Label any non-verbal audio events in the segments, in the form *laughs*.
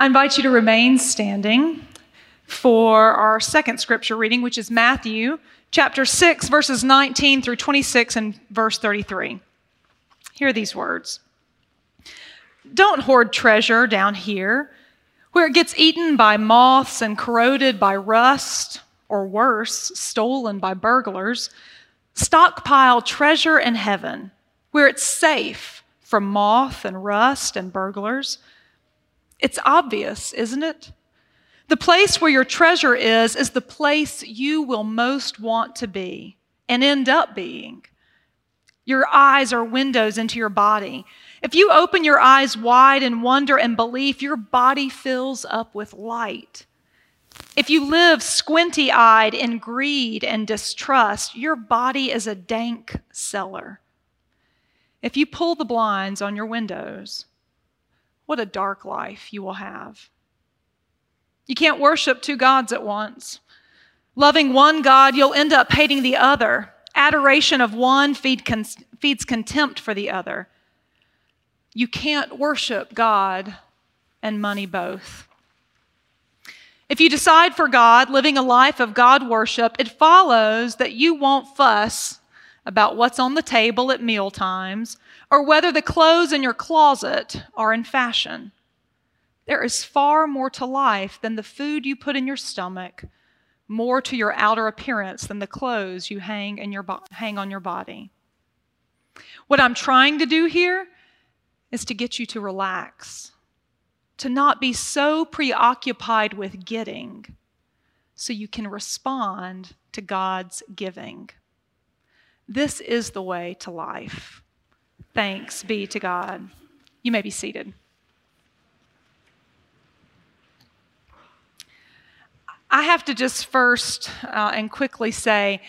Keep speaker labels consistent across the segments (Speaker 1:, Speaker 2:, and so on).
Speaker 1: I invite you to remain standing for our second scripture reading, which is Matthew chapter 6, verses 19 through 26 and verse 33. Hear these words Don't hoard treasure down here where it gets eaten by moths and corroded by rust, or worse, stolen by burglars. Stockpile treasure in heaven where it's safe from moth and rust and burglars. It's obvious, isn't it? The place where your treasure is, is the place you will most want to be and end up being. Your eyes are windows into your body. If you open your eyes wide in wonder and belief, your body fills up with light. If you live squinty eyed in greed and distrust, your body is a dank cellar. If you pull the blinds on your windows, what a dark life you will have. You can't worship two gods at once. Loving one God, you'll end up hating the other. Adoration of one feed con- feeds contempt for the other. You can't worship God and money both. If you decide for God, living a life of God worship, it follows that you won't fuss about what's on the table at meal times or whether the clothes in your closet are in fashion. There is far more to life than the food you put in your stomach, more to your outer appearance than the clothes you hang, in your bo- hang on your body. What I'm trying to do here is to get you to relax, to not be so preoccupied with getting so you can respond to God's giving. This is the way to life. Thanks be to God. You may be seated. I have to just first uh, and quickly say,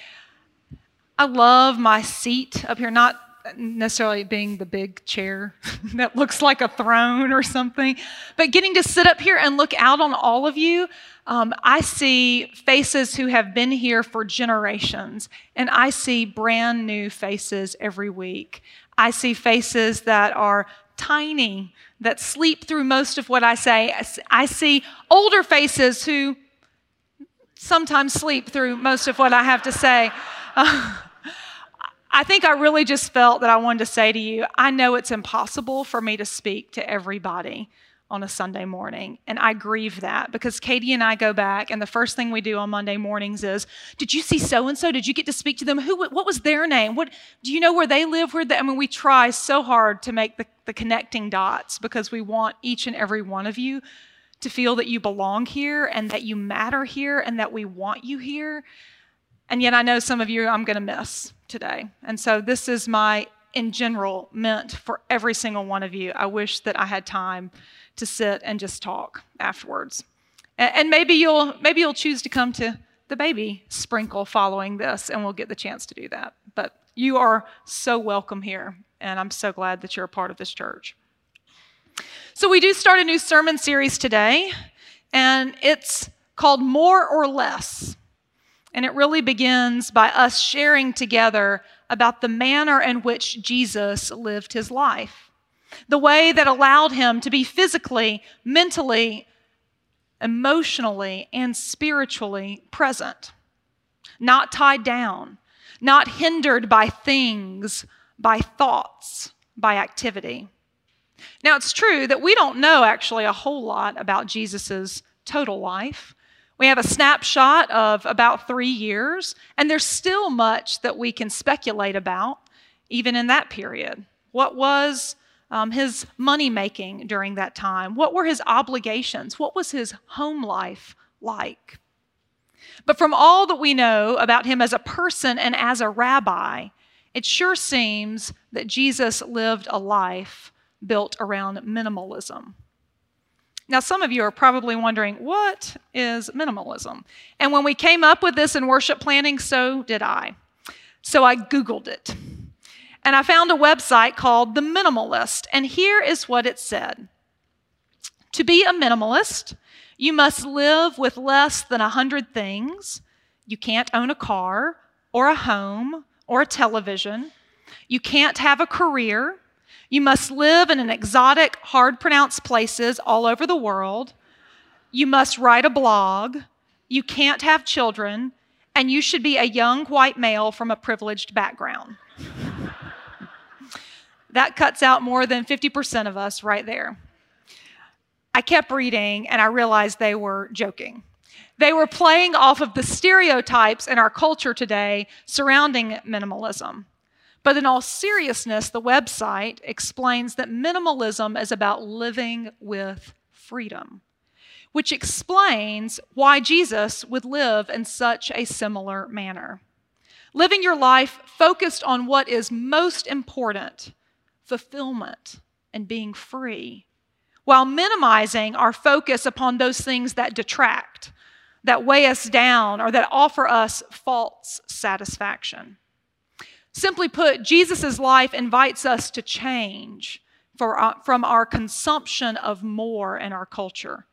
Speaker 1: I love my seat up here, not necessarily being the big chair *laughs* that looks like a throne or something, but getting to sit up here and look out on all of you. Um, I see faces who have been here for generations, and I see brand new faces every week. I see faces that are tiny, that sleep through most of what I say. I see older faces who sometimes sleep through most of what I have to say. *laughs* I think I really just felt that I wanted to say to you I know it's impossible for me to speak to everybody on a Sunday morning. And I grieve that because Katie and I go back, and the first thing we do on Monday mornings is, Did you see so and so? Did you get to speak to them? Who, what was their name? What, do you know where they live? Where they, I mean, we try so hard to make the, the connecting dots because we want each and every one of you to feel that you belong here and that you matter here and that we want you here. And yet, I know some of you I'm going to miss today. And so, this is my, in general, meant for every single one of you. I wish that I had time to sit and just talk afterwards. And maybe you'll maybe you'll choose to come to the baby sprinkle following this, and we'll get the chance to do that. But you are so welcome here, and I'm so glad that you're a part of this church. So we do start a new sermon series today, and it's called More or Less. And it really begins by us sharing together about the manner in which Jesus lived his life the way that allowed him to be physically, mentally, emotionally, and spiritually present, not tied down, not hindered by things, by thoughts, by activity. Now, it's true that we don't know actually a whole lot about Jesus' total life. We have a snapshot of about three years, and there's still much that we can speculate about, even in that period. What was um, his money making during that time? What were his obligations? What was his home life like? But from all that we know about him as a person and as a rabbi, it sure seems that Jesus lived a life built around minimalism. Now, some of you are probably wondering, what is minimalism? And when we came up with this in worship planning, so did I. So I Googled it. And I found a website called The Minimalist, and here is what it said To be a minimalist, you must live with less than 100 things. You can't own a car or a home or a television. You can't have a career. You must live in an exotic, hard pronounced places all over the world. You must write a blog. You can't have children. And you should be a young white male from a privileged background. That cuts out more than 50% of us right there. I kept reading and I realized they were joking. They were playing off of the stereotypes in our culture today surrounding minimalism. But in all seriousness, the website explains that minimalism is about living with freedom, which explains why Jesus would live in such a similar manner. Living your life focused on what is most important fulfillment and being free, while minimizing our focus upon those things that detract, that weigh us down, or that offer us false satisfaction. Simply put, Jesus' life invites us to change for, uh, from our consumption of more in our culture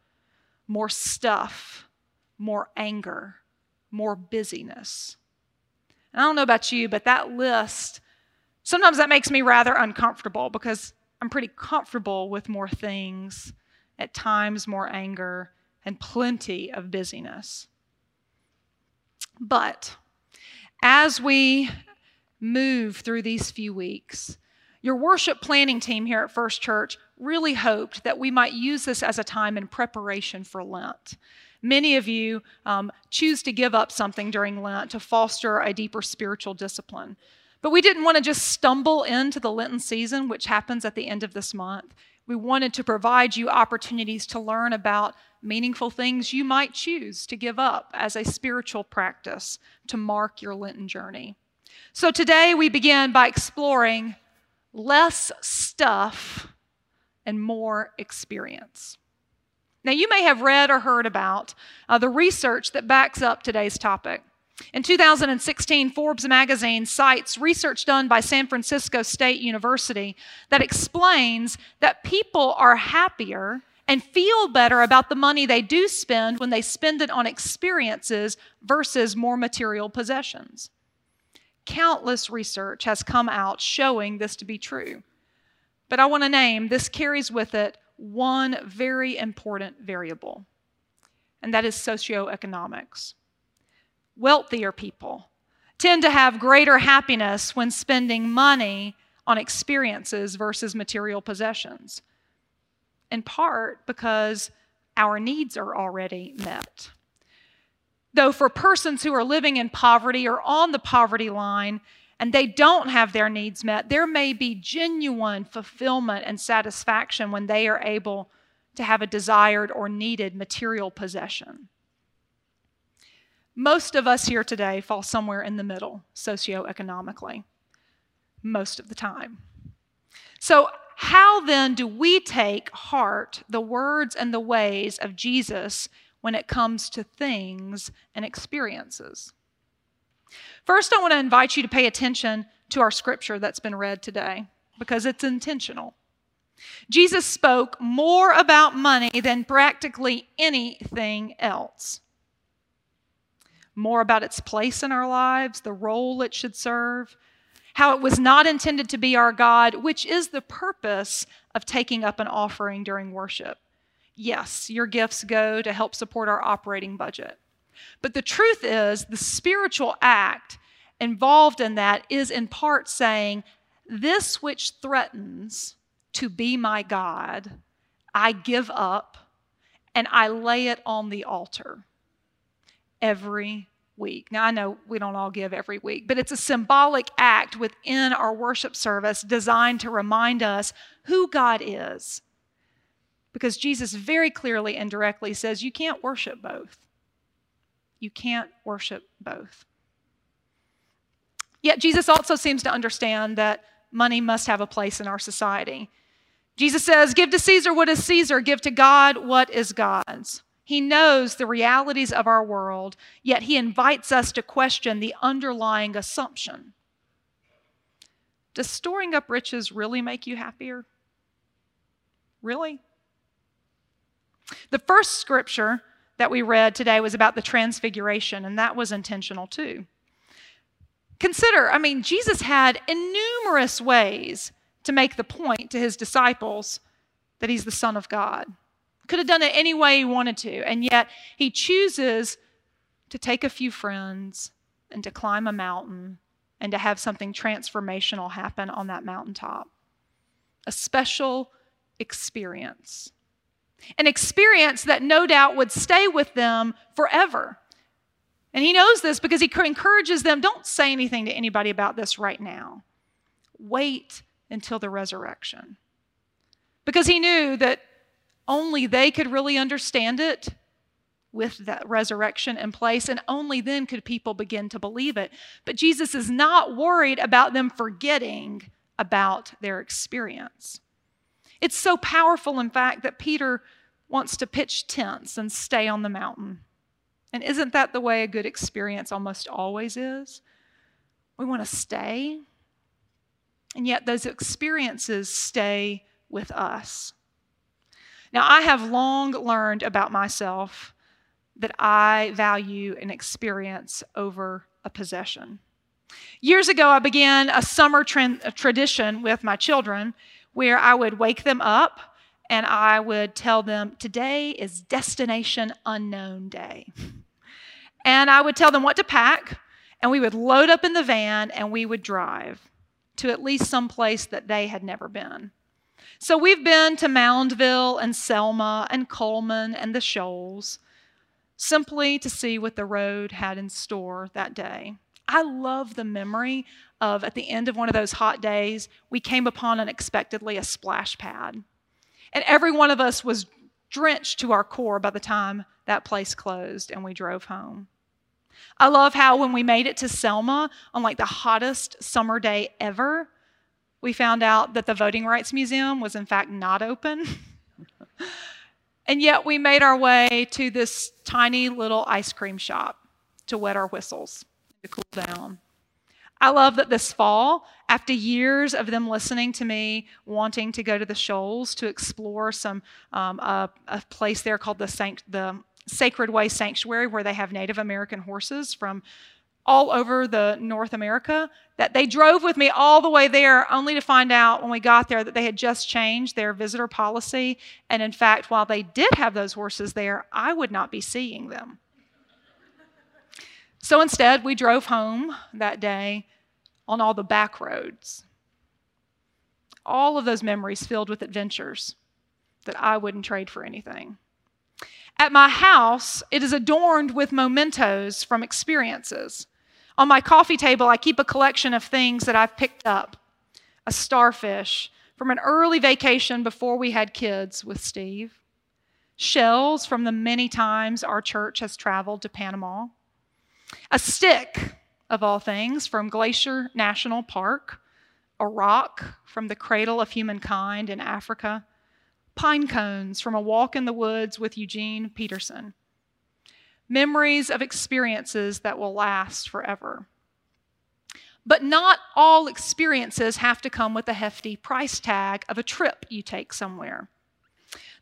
Speaker 1: more stuff, more anger, more busyness. And I don't know about you, but that list, sometimes that makes me rather uncomfortable because I'm pretty comfortable with more things, at times more anger, and plenty of busyness. But as we move through these few weeks. Your worship planning team here at First Church really hoped that we might use this as a time in preparation for Lent. Many of you um, choose to give up something during Lent to foster a deeper spiritual discipline. But we didn't want to just stumble into the Lenten season, which happens at the end of this month. We wanted to provide you opportunities to learn about meaningful things you might choose to give up as a spiritual practice to mark your Lenten journey. So today we begin by exploring less stuff and more experience. Now, you may have read or heard about uh, the research that backs up today's topic. In 2016, Forbes magazine cites research done by San Francisco State University that explains that people are happier and feel better about the money they do spend when they spend it on experiences versus more material possessions countless research has come out showing this to be true. But I want to name this carries with it one very important variable, and that is socioeconomics. Wealthier people tend to have greater happiness when spending money on experiences versus material possessions, in part because our needs are already met. Though for persons who are living in poverty or on the poverty line and they don't have their needs met, there may be genuine fulfillment and satisfaction when they are able to have a desired or needed material possession. Most of us here today fall somewhere in the middle socioeconomically, most of the time. So, how then do we take heart the words and the ways of Jesus when it comes to things and experiences. First, I want to invite you to pay attention to our scripture that's been read today because it's intentional. Jesus spoke more about money than practically anything else. More about its place in our lives, the role it should serve, how it was not intended to be our God, which is the purpose of taking up an offering during worship yes, your gifts go to help support our operating budget. But the truth is, the spiritual act involved in that is in part saying, This which threatens to be my God, I give up and I lay it on the altar every week. Now, I know we don't all give every week, but it's a symbolic act within our worship service designed to remind us who God is because Jesus very clearly and directly says you can't worship both. You can't worship both. Yet Jesus also seems to understand that money must have a place in our society. Jesus says, Give to Caesar what is Caesar, give to God what is God's. He knows the realities of our world, yet he invites us to question the underlying assumption. Does storing up riches really make you happier? Really? The first scripture that we read today was about the transfiguration, and that was intentional too. Consider, I mean, Jesus had in numerous ways to make the point to his disciples that he's the Son of God. Could have done it any way he wanted to, and yet he chooses to take a few friends and to climb a mountain and to have something transformational happen on that mountaintop. A special experience. An experience that no doubt would stay with them forever. And he knows this because he encourages them don't say anything to anybody about this right now. Wait until the resurrection. Because he knew that only they could really understand it with that resurrection in place, and only then could people begin to believe it. But Jesus is not worried about them forgetting about their experience. It's so powerful, in fact, that Peter wants to pitch tents and stay on the mountain. And isn't that the way a good experience almost always is? We want to stay, and yet those experiences stay with us. Now, I have long learned about myself that I value an experience over a possession. Years ago, I began a summer tra- a tradition with my children where I would wake them up and I would tell them, Today is Destination Unknown Day. And I would tell them what to pack, and we would load up in the van and we would drive to at least some place that they had never been. So we've been to Moundville and Selma and Cullman and the Shoals simply to see what the road had in store that day. I love the memory of at the end of one of those hot days, we came upon unexpectedly a splash pad. And every one of us was drenched to our core by the time that place closed and we drove home. I love how when we made it to Selma on like the hottest summer day ever, we found out that the Voting Rights Museum was in fact not open. *laughs* and yet we made our way to this tiny little ice cream shop to wet our whistles, to cool down. I love that this fall, after years of them listening to me wanting to go to the Shoals to explore some um, a, a, place there called the, Sanct- the Sacred Way Sanctuary, where they have Native American horses from all over the North America that they drove with me all the way there only to find out when we got there that they had just changed their visitor policy and in fact while they did have those horses there I would not be seeing them. So instead we drove home that day on all the back roads. All of those memories filled with adventures that I wouldn't trade for anything. At my house, it is adorned with mementos from experiences. On my coffee table, I keep a collection of things that I've picked up. A starfish from an early vacation before we had kids with Steve, shells from the many times our church has traveled to Panama, a stick, of all things, from Glacier National Park, a rock from the cradle of humankind in Africa, pine cones from a walk in the woods with Eugene Peterson memories of experiences that will last forever. But not all experiences have to come with a hefty price tag of a trip you take somewhere.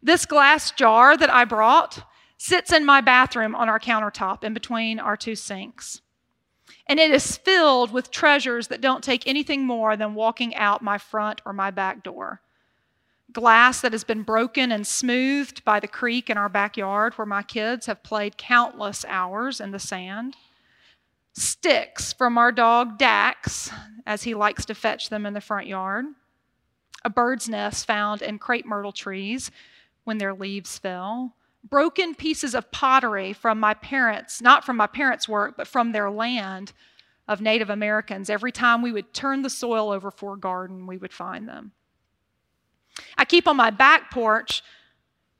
Speaker 1: This glass jar that I brought sits in my bathroom on our countertop in between our two sinks. And it is filled with treasures that don't take anything more than walking out my front or my back door glass that has been broken and smoothed by the creek in our backyard where my kids have played countless hours in the sand. Sticks from our dog Dax, as he likes to fetch them in the front yard. A bird's nest found in crepe myrtle trees when their leaves fell. Broken pieces of pottery from my parents, not from my parents' work, but from their land of Native Americans. Every time we would turn the soil over for a garden, we would find them. I keep on my back porch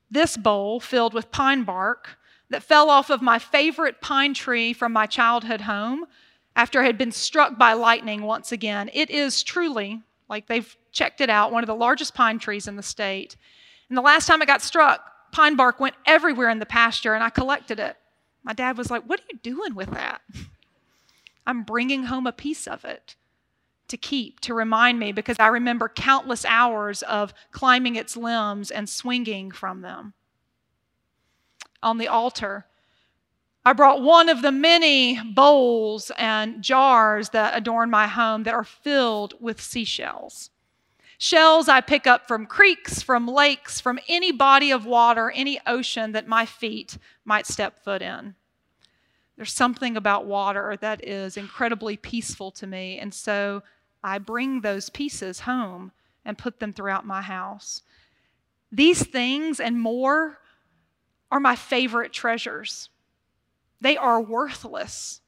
Speaker 1: this bowl filled with pine bark that fell off of my favorite pine tree from my childhood home after it had been struck by lightning once again. It is truly, like they've checked it out, one of the largest pine trees in the state. And the last time it got struck, pine bark went everywhere in the pasture and I collected it. My dad was like, What are you doing with that? *laughs* I'm bringing home a piece of it to keep, to remind me, because I remember countless hours of climbing its limbs and swinging from them. On the altar, I brought one of the many bowls and jars that adorn my home that are filled with seashells. Shells I pick up from creeks, from lakes, from any body of water, any ocean that my feet might step foot in. There's something about water that is incredibly peaceful to me, and so I bring those pieces home and put them throughout my house. These things and more are my favorite treasures. They are worthless,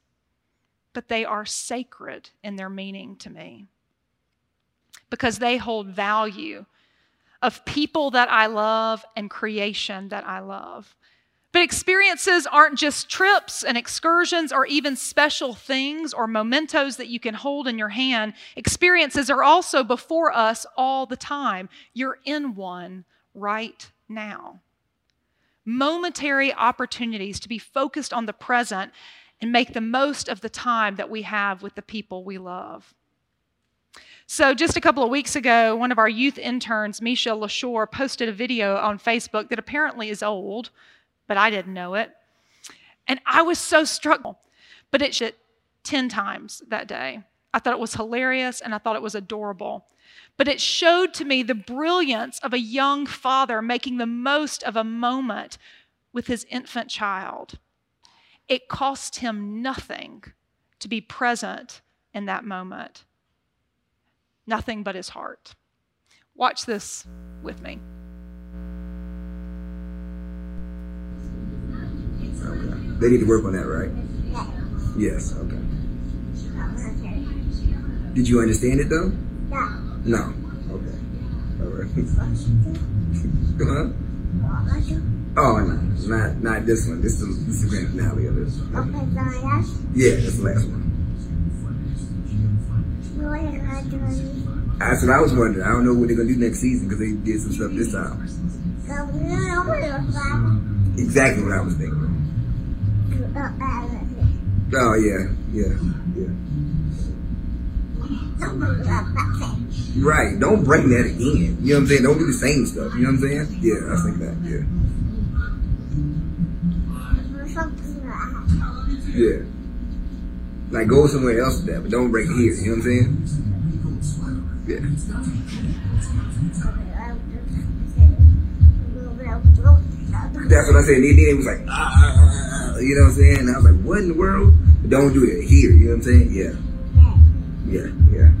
Speaker 1: but they are sacred in their meaning to me because they hold value of people that I love and creation that I love. But experiences aren't just trips and excursions or even special things or mementos that you can hold in your hand. Experiences are also before us all the time. You're in one right now. Momentary opportunities to be focused on the present and make the most of the time that we have with the people we love. So, just a couple of weeks ago, one of our youth interns, Misha LaShore, posted a video on Facebook that apparently is old, but I didn't know it. And I was so struck, but it shit 10 times that day. I thought it was hilarious and I thought it was adorable. But it showed to me the brilliance of a young father making the most of a moment with his infant child. It cost him nothing to be present in that moment nothing but his heart. Watch this with me.
Speaker 2: Okay. They need to work on that, right? Yes, okay. Did you understand it though?
Speaker 3: No.
Speaker 2: No. Okay. All right. *laughs* huh? Oh no, not not this one. This is this is the grand finale of this. One.
Speaker 3: Okay, so
Speaker 2: Yeah, that's the last one.
Speaker 3: what you're gonna do.
Speaker 2: That's what I was wondering. I don't know what they're gonna do next season because they did some stuff this time.
Speaker 3: So we're gonna open your phone.
Speaker 2: Exactly what I was thinking. Oh yeah, yeah, yeah. Right. Don't bring that again. You know what I'm saying? Don't do the same stuff. You know what I'm saying? Yeah, I think that. Yeah. Yeah. Like go somewhere else with that, but don't bring it here. You know what I'm saying? Yeah. That's what I said. And then it was like, ah, you know what I'm saying? And I was like, what in the world? But don't do it here. You know what I'm saying? Yeah. Yeah. Yeah.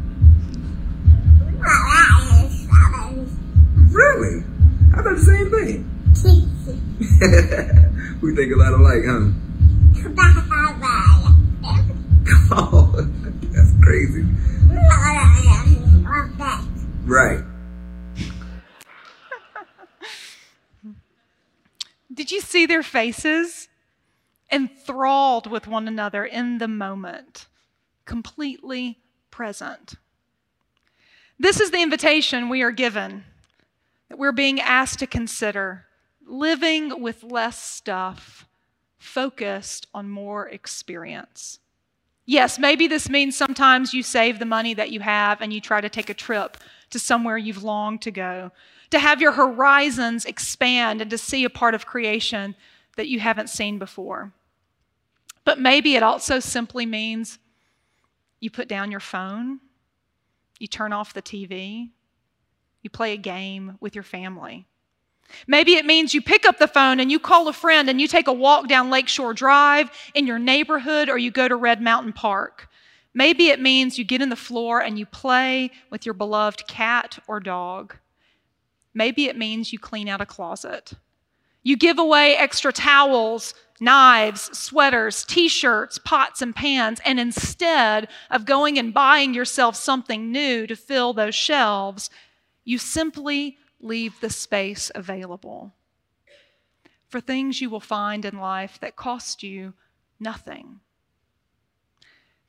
Speaker 2: Really? I thought the same thing. *laughs* we think a lot alike, huh? Oh, *laughs* that's crazy. Right.
Speaker 1: Did you see their faces? Enthralled with one another in the moment, completely present. This is the invitation we are given that we're being asked to consider living with less stuff, focused on more experience. Yes, maybe this means sometimes you save the money that you have and you try to take a trip to somewhere you've longed to go, to have your horizons expand and to see a part of creation that you haven't seen before. But maybe it also simply means you put down your phone, you turn off the TV, you play a game with your family. Maybe it means you pick up the phone and you call a friend and you take a walk down Lakeshore Drive in your neighborhood or you go to Red Mountain Park. Maybe it means you get in the floor and you play with your beloved cat or dog. Maybe it means you clean out a closet. You give away extra towels, knives, sweaters, t shirts, pots, and pans, and instead of going and buying yourself something new to fill those shelves, you simply leave the space available for things you will find in life that cost you nothing.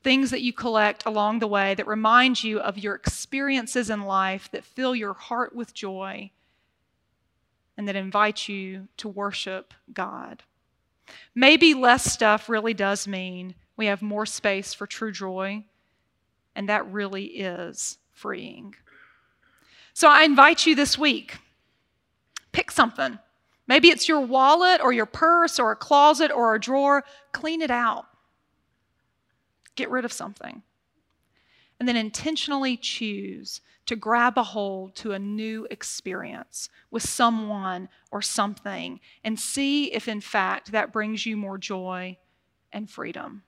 Speaker 1: Things that you collect along the way that remind you of your experiences in life that fill your heart with joy and that invite you to worship God. Maybe less stuff really does mean we have more space for true joy, and that really is freeing. So I invite you this week pick something. Maybe it's your wallet or your purse or a closet or a drawer. Clean it out. Get rid of something. And then intentionally choose to grab a hold to a new experience with someone or something and see if, in fact, that brings you more joy and freedom.